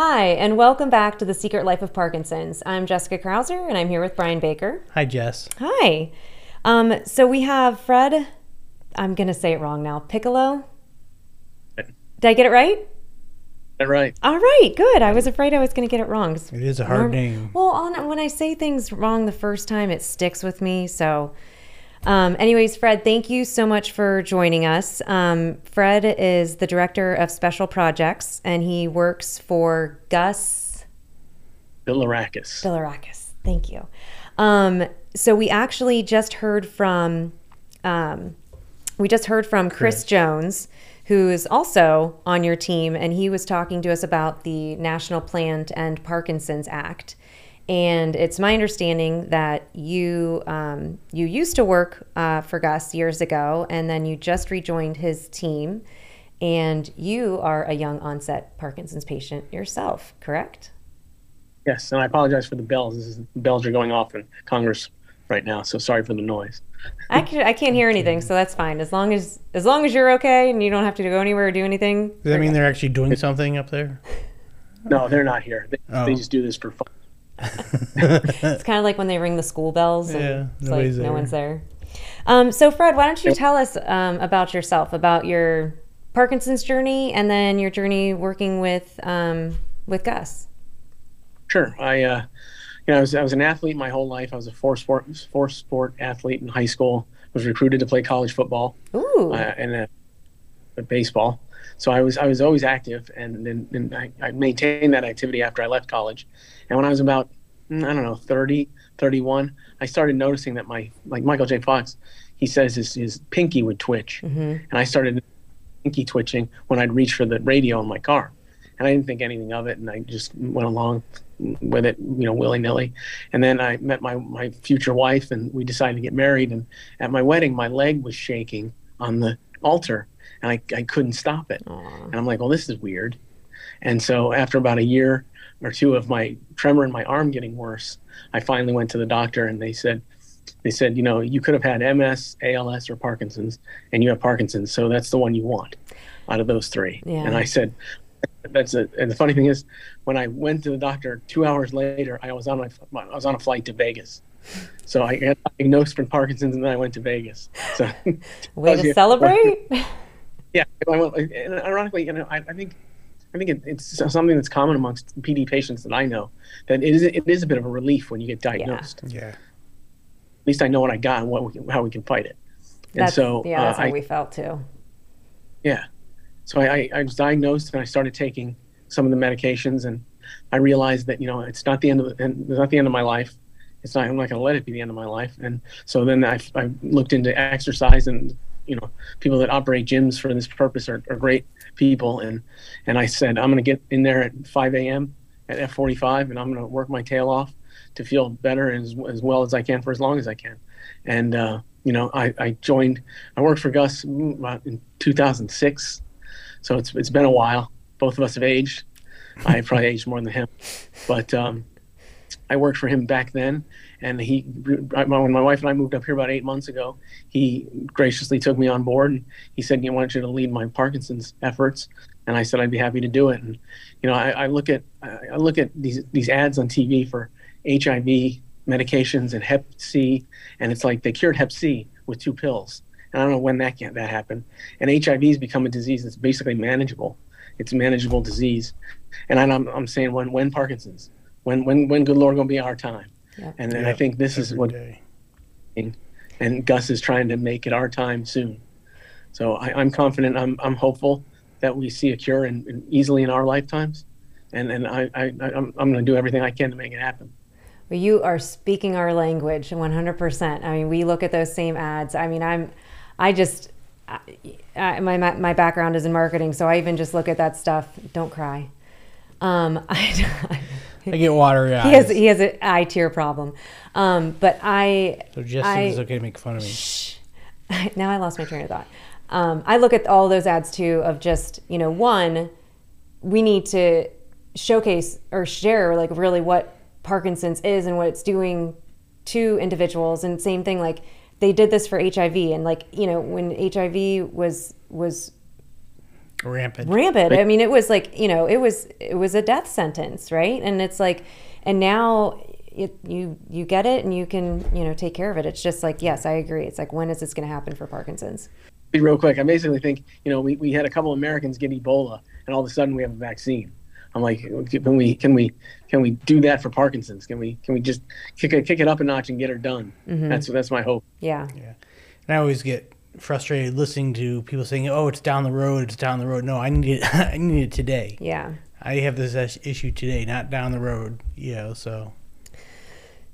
Hi, and welcome back to The Secret Life of Parkinson's. I'm Jessica Krauser, and I'm here with Brian Baker. Hi, Jess. Hi. Um, so we have Fred, I'm going to say it wrong now, Piccolo. Did I get it right? right. All right, good. I was afraid I was going to get it wrong. It is a hard Norm- name. Well, on, when I say things wrong the first time, it sticks with me. So, um, anyways, Fred, thank you so much for joining us. Um, Fred is the director of special projects, and he works for Gus Bilirakis. Bilirakis. Thank you. Um, so we actually just heard from, um, we just heard from Chris, Chris. Jones, who is also on your team, and he was talking to us about the National Plan to End Parkinson's Act. And it's my understanding that you um, you used to work uh, for Gus years ago, and then you just rejoined his team, and you are a young onset Parkinson's patient yourself, correct? Yes, and I apologize for the bells. This is, the bells are going off in Congress right now, so sorry for the noise. I, can, I can't hear anything, so that's fine. As long as as long as you're okay and you don't have to go anywhere or do anything. Does that mean they're actually doing something up there? No, they're not here. They, Oh. they just do this for fun. It's kind of like when they ring the school bells. And Yeah, it's nobody's like no one's there. Um, so Fred, why don't you tell us um, about yourself, about your Parkinson's journey, and then your journey working with um, with Gus. Sure. I, uh, you know, I was, I was an athlete my whole life. I was a four sport four sport athlete in high school. I was recruited to play college football Ooh, uh, and uh, baseball. So I was I was always active, and then and I, I maintained that activity after I left college. And when I was about mm, I don't know 30, 31, I started noticing that my like Michael J. Fox, he says his his pinky would twitch, and I started pinky twitching when I'd reach for the radio in my car, and I didn't think anything of it, and I just went along with it, you know, willy nilly. And then I met my my future wife, and we decided to get married. And at my wedding, my leg was shaking on the altar, and I I couldn't stop it. And I'm like, well, this is weird. And so after about a year or two of my tremor in my arm getting worse, I finally went to the doctor, and they said. They said, you know, you could have had MS, ALS, or Parkinson's, and you have Parkinson's, so that's the one you want out of those three. Yeah. And I said, that's it. And the funny thing is, when I went to the doctor two hours later, I was on my, I was on a flight to Vegas. So I got diagnosed for Parkinson's, and then I went to Vegas. So way to celebrate. yeah, I went, and ironically, you know, I, I think, I think it, it's something that's common amongst PD patients that I know that it is it is a bit of a relief when you get diagnosed. Yeah. At least I know what I got and what we can, how we can fight it. And That's, so yeah, uh, how I, we felt too. Yeah. So I, I, I was diagnosed and I started taking some of the medications and I realized that, you know, it's not the end of the, and it's not the end of my life. It's not, I'm not going to let it be the end of my life. And so then I, I looked into exercise and, you know, people that operate gyms for this purpose are, are great people. And, and I said, I'm going to get in there at 5 a.m. at F45 and I'm going to work my tail off to feel better as, as well as I can for as long as I can. And, uh, you know, I, I joined, I worked for Gus in 2006. So it's, it's been a while. Both of us have aged. I probably aged more than him. But um, I worked for him back then. And he, when my wife and I moved up here about eight months ago, he graciously took me on board. And he said, "You want you to lead my Parkinson's efforts?" And I said, "I'd be happy to do it." And you know, I, I look at I look at these these ads on TV for HIV medications and Hep C, and it's like they cured Hep C with two pills. And I don't know when that can, that happened. And HIV has become a disease that's basically manageable. It's a manageable disease. And I'm, I'm saying when when Parkinson's, when when when good Lord gonna be our time. Yeah. And, and I think this is what day. and Gus is trying to make it our time soon. So I, I'm confident. I'm I'm hopeful that we see a cure in, in easily in our lifetimes, and and I, I I'm I'm going to do everything I can to make it happen. Well, you are speaking our language 100%. I mean, we look at those same ads. I mean, I'm, I just, I, I, my, my background is in marketing, so I even just look at that stuff. Don't cry. Um, I, I get watery eyes. he has he has an eye tear problem. Um, but I so Jess I- okay to make fun of me. Shh. now I lost my train of thought. Um, I look at all those ads too of just you know one, we need to showcase or share like really what Parkinson's is and what it's doing to individuals, and same thing like they did this for HIV and like you know when HIV was was Rampant. rampant. I mean, it was like you know, it was it was a death sentence, right? And it's like, and now it, you you get it and you can you know take care of it. It's just like yes, I agree. It's like when is this going to happen for Parkinson's? Be real quick. I basically think you know we, we had a couple of Americans get Ebola, and all of a sudden we have a vaccine. I'm like, can we can we can we do that for Parkinson's? Can we can we just kick it kick it up a notch and get her done? Mm-hmm. That's that's my hope. Yeah. Yeah, And I always get frustrated listening to people saying, "Oh, it's down the road. It's down the road." No, I need it. I need it today. yeah. I have this issue today, not down the road. You know, so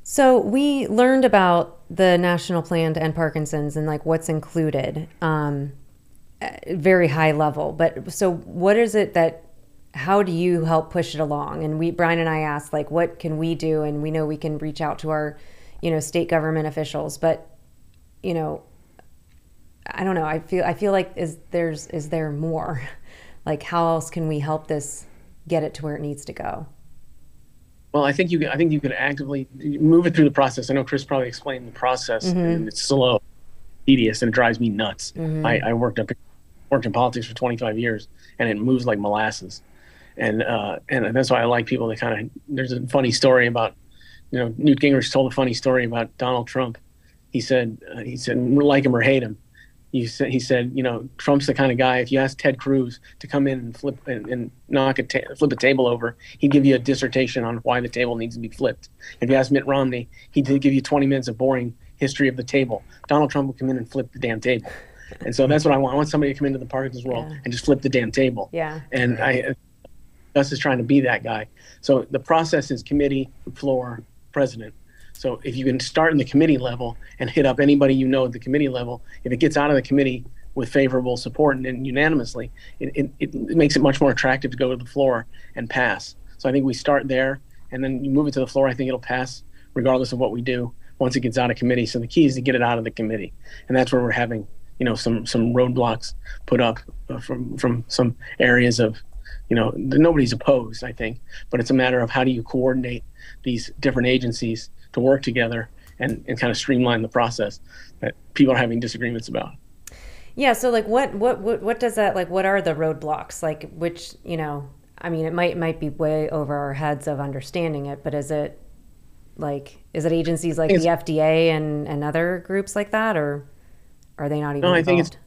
So we learned about the national plan to end Parkinson's and like what's included, um, very high level. But so what is it that? How do you help push it along? And we, Brian and I asked like, what can we do? And we know we can reach out to our, you know, state government officials. But, you know, I don't know. I feel I feel like is there's is there more? Like how else can we help this get it to where it needs to go? Well, I think you can, I think you could actively move it through the process. I know Chris probably explained the process, and it's slow, tedious, and it drives me nuts. I, I worked up worked in politics for 25 years, and it moves like molasses, and uh, and that's why I like people that kind of. There's a funny story about, you know, Newt Gingrich told a funny story about Donald Trump. He said uh, he said like him or hate him. He said, he said, you know, Trump's the kind of guy. If you ask Ted Cruz to come in and flip and, and knock a ta- flip a table over, he'd give you a dissertation on why the table needs to be flipped. If you ask Mitt Romney, he'd give you 20 minutes of boring history of the table. Donald Trump would come in and flip the damn table. And so that's what I want. I want somebody to come into the Parkinson's world Yeah. and just flip the damn table. Yeah. And I, Gus is trying to be that guy. So the process is committee, floor, president. So if you can start in the committee level and hit up anybody you know at the committee level, if it gets out of the committee with favorable support and, and unanimously, it, it, it makes it much more attractive to go to the floor and pass. So I think we start there and then you move it to the floor. I think it'll pass regardless of what we do once it gets out of committee. So the key is to get it out of the committee, and that's where we're having you know some some roadblocks put up uh, from from some areas of you know nobody's opposed i think but it's a matter of how do you coordinate these different agencies to work together and, and kind of streamline the process that people are having disagreements about. Yeah, so like what what what what does that like what are the roadblocks? Like which, you know, I mean it might might be way over our heads of understanding it, but is it like is it agencies like the FDA and and other groups like that or are they not even No, I think it's-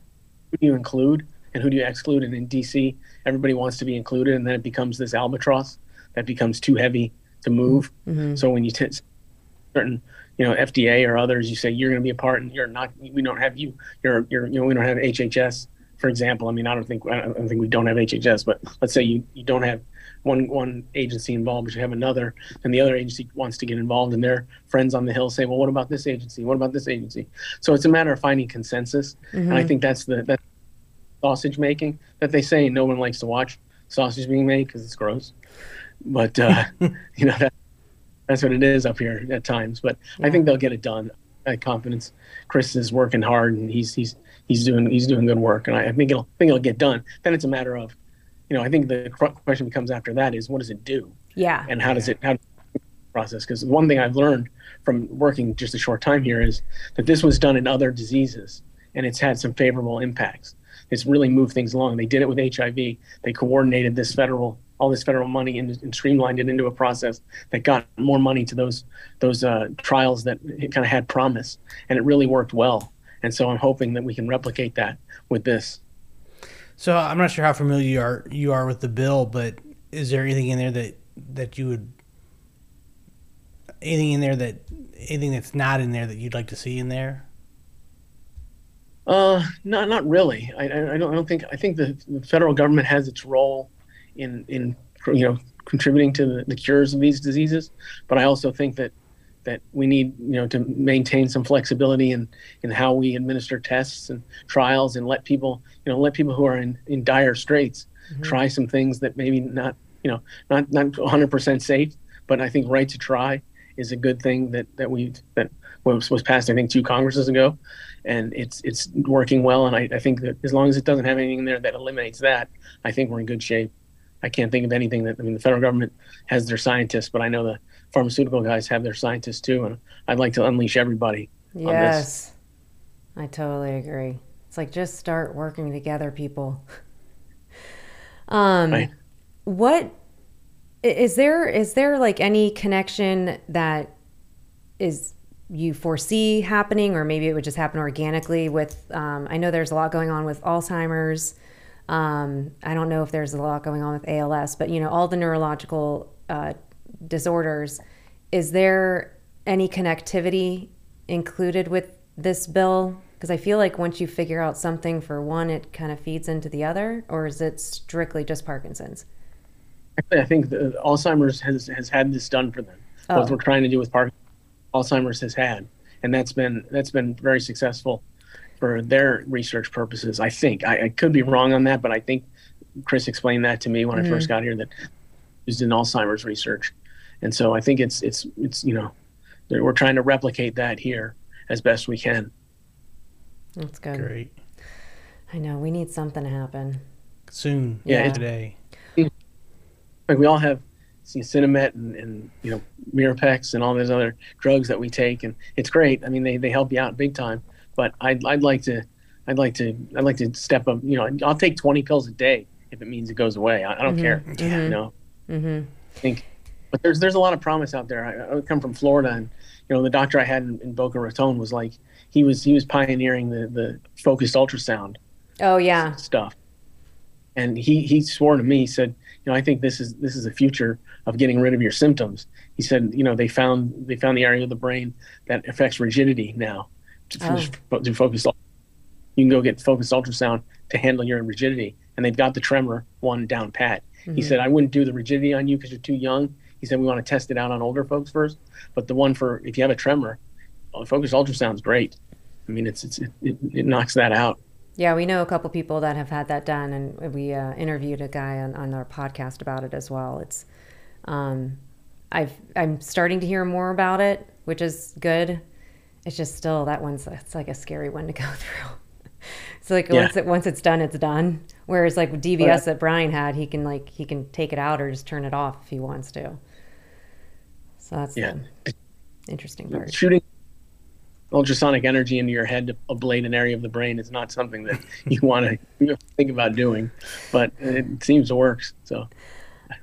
who do you include and who do you exclude? And in dc everybody wants to be included and then it becomes this albatross that becomes too heavy to move. Mm-hmm. So when you t- certain you know fda or others you say you're going to be a part and you're not we don't have you. You're you're you know we don't have hhs for example. I mean i don't think i don't think we don't have hhs but let's say you you don't have one one agency involved but you have another and the other agency wants to get involved and their friends on the hill say well what about this agency? What about this agency? So it's a matter of finding consensus and i think that's the that sausage making that they say no one likes to watch sausage being made because it's gross. But uh, you know that, that's what it is up here at times but i think they'll get it done. I have confidence. Chris is working hard and he's he's he's doing he's doing good work and i, I think it'll think it'll get done. Then it's a matter of you know i think the question becomes after that is what does it do? Yeah. and how does it how does it process? Because one thing i've learned from working just a short time here is that this was done in other diseases and it's had some favorable impacts. It's really moved things along. They did it with hiv they coordinated this federal all this federal money and, and streamlined it into a process that got more money to those those uh, trials that kind of had promise and it really worked well and so i'm hoping that we can replicate that with this So I'm not sure how familiar you are you are with the bill, but is there anything in there that that you would anything in there that anything that's not in there that you'd like to see in there? Uh, not not really. I, I I don't I don't think I think the, the federal government has its role in in you know contributing to the, the cures of these diseases, but I also think that that we need you know to maintain some flexibility in in how we administer tests and trials and let people you know let people who are in in dire straits mm-hmm. try some things that maybe not you know not not 100% safe, but I think right to try is a good thing that that we that was was passed I think two congresses ago and it's it's working well. And I, I think that as long as it doesn't have anything in there that eliminates that, I think we're in good shape. I can't think of anything that I mean the federal government has their scientists, but I know the pharmaceutical guys have their scientists too, and I'd like to unleash everybody. on this. Yes. I totally agree. It's like just start working together, people. Um, Right. What is there? Is there like any connection that is you foresee happening, or maybe it would just happen organically? With um, I know there's a lot going on with Alzheimer's. Um, I don't know if there's a lot going on with ALS, but you know all the neurological uh, disorders. Is there any connectivity included with this bill? Because I feel like once you figure out something for one, it kind of feeds into the other, or is it strictly just Parkinson's? Actually, I think the, Alzheimer's has, has had this done for them. Oh. What we're trying to do with Parkinson's, Alzheimer's has had, and that's been that's been very successful for their research purposes. I think I, I could be wrong on that, but I think Chris explained that to me when I mm-hmm. first got here that used in Alzheimer's research, and so I think it's it's it's you know we're trying to replicate that here as best we can. That's good. Great. I know we need something to happen. Soon. Yeah. Today. like we all have Sinemet and, and you know Mirapex and all those other drugs that we take, and it's great. I mean, they, they help you out big time. But I'd, I'd like to I'd like to I'd like to step up. You know, I'll take 20 pills a day if it means it goes away. I, I don't care. You know, Mm-hmm. I think. But there's there's a lot of promise out there. I, I come from Florida, and you know the doctor I had in, in Boca Raton was like he was he was pioneering the the focused ultrasound Oh yeah. stuff. And he, he swore to me, he said, you know, I think this is this is the future of getting rid of your symptoms. He said, you know, they found they found the area of the brain that affects rigidity now. To, Oh. to focus, you can go get focused ultrasound to handle your rigidity, and they've got the tremor one down pat. He said, I wouldn't do the rigidity on you because you're too young. He said, we want to test it out on older folks first, but the one for if you have a tremor, uh, focused ultrasound's great. I mean, it's, it's it, it, it knocks that out. Yeah, we know a couple people that have had that done, and we uh, interviewed a guy on, on our podcast about it as well. It's, um, I've I'm starting to hear more about it, which is good. It's just still that one's it's like a scary one to go through. so like Yeah. once it once it's done, it's done. Whereas like with DBS that Brian had, he can like he can take it out or just turn it off if he wants to. So that's Yeah. the interesting part. shooting ultrasonic energy into your head to ablate an area of the brain is not something that you want to think about doing, but it seems to work. So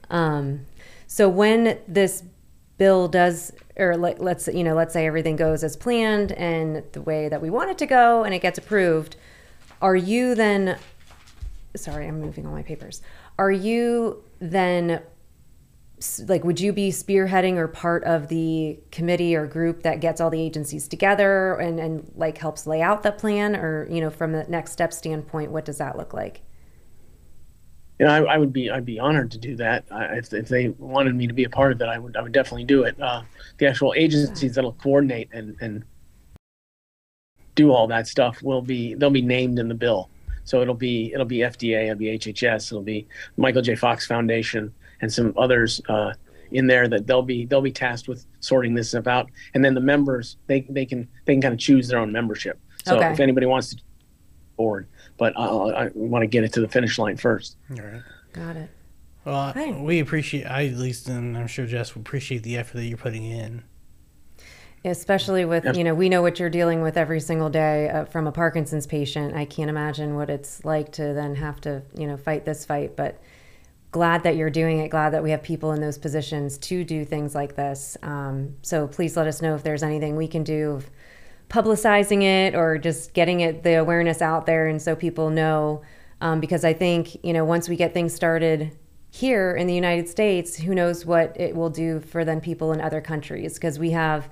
Um, so when this bill does, or let, let's you know, let's say everything goes as planned and the way that we want it to go, and it gets approved, are you then? Sorry, I'm moving all my papers. Are you then? Like, would you be spearheading or part of the committee or group that gets all the agencies together and, and like helps lay out the plan? Or, you know, from the next step standpoint, what does that look like? You know, I, I would be I'd be honored to do that. I, if, if they wanted me to be a part of it, I would I would definitely do it. Uh, the actual agencies that'll coordinate and and do all that stuff will be they'll be named in the bill. So it'll be it'll be FDA, it'll be HHS, it'll be Michael J. Fox Foundation, and some others uh, in there that they'll be they'll be tasked with sorting this stuff out. And then the members they they can they can kind of choose their own membership. So Okay. if anybody wants to board, but I, I want to get it to the finish line first. All right. Got it. Well, Hey. we appreciate. I at least, and I'm sure Jess would appreciate the effort that you're putting in. especially with Yes. you know we know what you're dealing with every single day uh, from a parkinson's patient i can't imagine what it's like to then have to you know fight this fight but glad that you're doing it glad that we have people in those positions to do things like this um, so please let us know if there's anything we can do of publicizing it or just getting it the awareness out there and so people know. Um, because i think you know once we get things started here in the united states who knows what it will do for then people in other countries? Because we have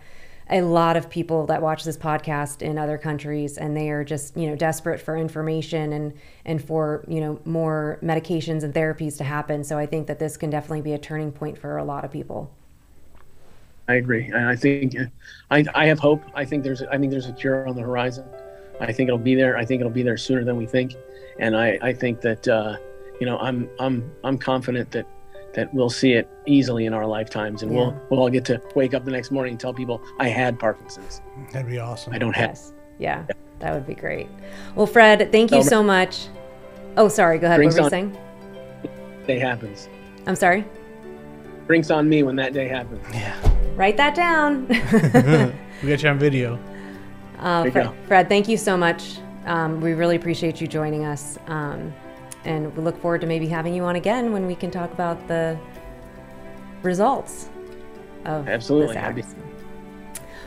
a lot of people that watch this podcast in other countries and they are just you know desperate for information and and for you know more medications and therapies to happen. So i think that this can definitely be a turning point for a lot of people I agree, and I think I, I have hope. I think there's I think there's a cure on the horizon. I think it'll be there. I think it'll be there sooner than we think, and I, I think that uh, you know I'm I'm I'm confident that that we'll see it easily in our lifetimes, and Yeah. we'll we'll all get to wake up the next morning and tell people I had Parkinson's. That'd be awesome. I don't have. yes yeah that would be great well fred thank you so much oh sorry go ahead what Drinks were you on- saying Day happens. i'm sorry Drinks on me when that day happens. Yeah. Write that down we got you on video. Uh, There you Fred, go. Fred, thank you so much. Um, we really appreciate you joining us. Um, and we look forward to maybe having you on again when we can talk about the results of Absolutely. this act.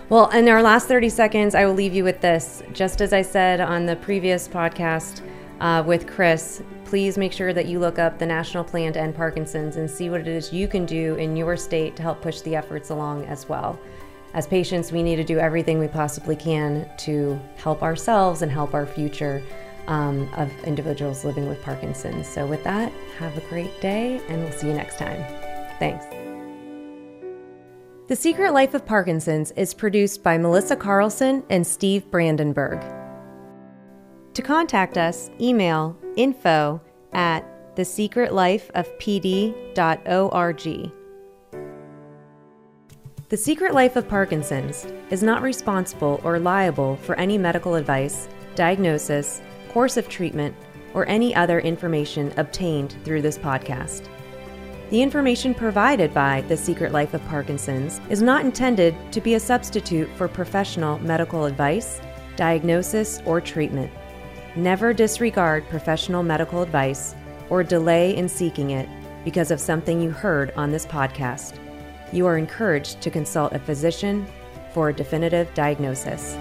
Well, in our last 30 seconds, I will leave you with this. Just as I said on the previous podcast uh, with Chris, please make sure that you look up the National Plan to End Parkinson's and see what it is you can do in your state to help push the efforts along as well. As patients, we need to do everything we possibly can to help ourselves and help our future um, of individuals living with Parkinson's. So, with that, have a great day and we'll see you next time. Thanks. The Secret Life of Parkinson's is produced by Melissa Carlson and Steve Brandenburg. To contact us, email info at thesecretlifeofpd.org. The Secret Life of Parkinson's is not responsible or liable for any medical advice, diagnosis, course of treatment, or any other information obtained through this podcast. The information provided by The Secret Life of Parkinson's is not intended to be a substitute for professional medical advice, diagnosis, or treatment. Never disregard professional medical advice or delay in seeking it because of something you heard on this podcast. You are encouraged to consult a physician for a definitive diagnosis.